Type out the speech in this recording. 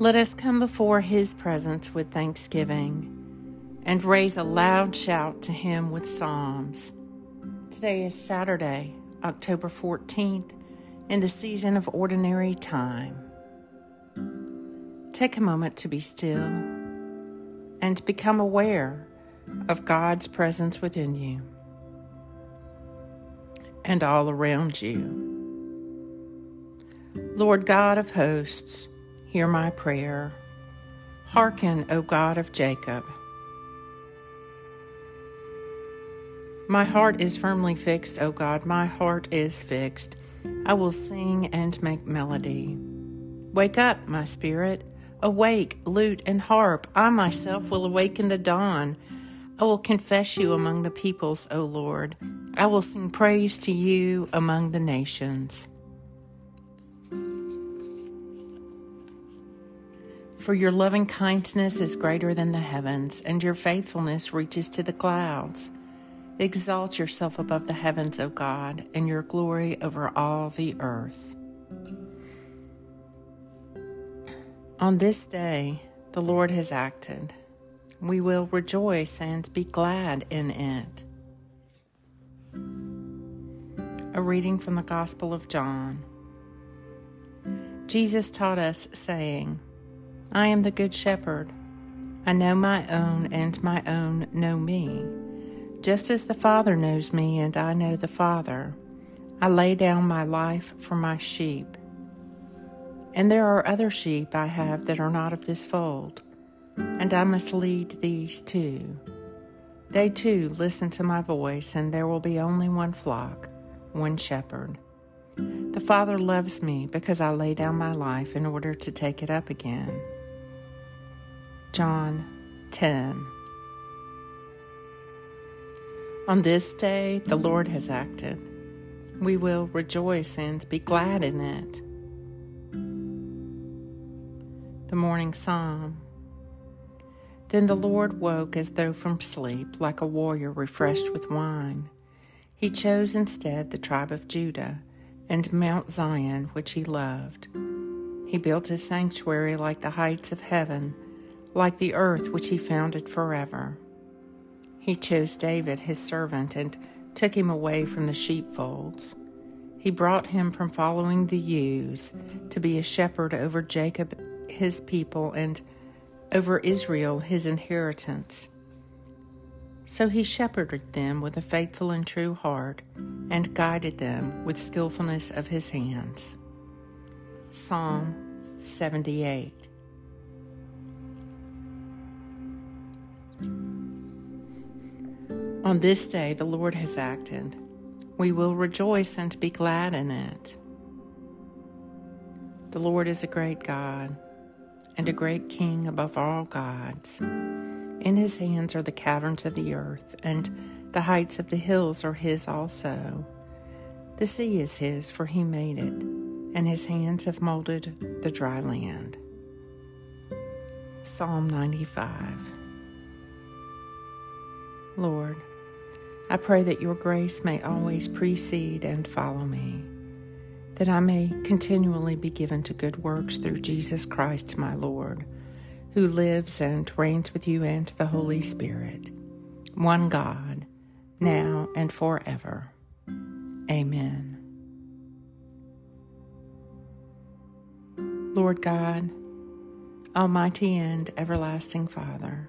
Let us come before his presence with thanksgiving and raise a loud shout to him with psalms. Today is Saturday, October 14th, in the season of ordinary time. Take a moment to be still and become aware of God's presence within you and all around you. Lord God of hosts, hear my prayer. Hearken, O God of Jacob. My heart is firmly fixed, O God, my heart is fixed. I will sing and make melody. Wake up, my spirit. Awake, lute and harp. I myself will awaken the dawn. I will confess you among the peoples, O Lord. I will sing praise to you among the nations. For your loving kindness is greater than the heavens, and your faithfulness reaches to the clouds. Exalt yourself above the heavens, O God, and your glory over all the earth. On this day, the Lord has acted. We will rejoice and be glad in it. A reading from the Gospel of John. Jesus taught us, saying, I am the Good Shepherd. I know my own, and my own know me. Just as the Father knows me, and I know the Father, I lay down my life for my sheep. And there are other sheep I have that are not of this fold, and I must lead these too. They too listen to my voice, and there will be only one flock, one shepherd. The Father loves me because I lay down my life in order to take it up again. John 10. On this day the Lord has acted. We will rejoice and be glad in it. The Morning Psalm. Then the Lord woke as though from sleep, like a warrior refreshed with wine. He chose instead the tribe of Judah and Mount Zion, which he loved. He built his sanctuary like the heights of heaven like the earth which he founded forever. He chose David, his servant, and took him away from the sheepfolds. He brought him from following the ewes to be a shepherd over Jacob, his people, and over Israel, his inheritance. So he shepherded them with a faithful and true heart, and guided them with skillfulness of his hands. Psalm 78 On this day the Lord has acted. We will rejoice and be glad in it. The Lord is a great God and a great King above all gods. In his hands are the caverns of the earth, and the heights of the hills are his also. The sea is his, for he made it, and his hands have molded the dry land. Psalm 95 Lord, I pray that your grace may always precede and follow me, that I may continually be given to good works through Jesus Christ my Lord, who lives and reigns with you and the Holy Spirit, one God, now and forever. Amen. Lord God, Almighty and everlasting Father,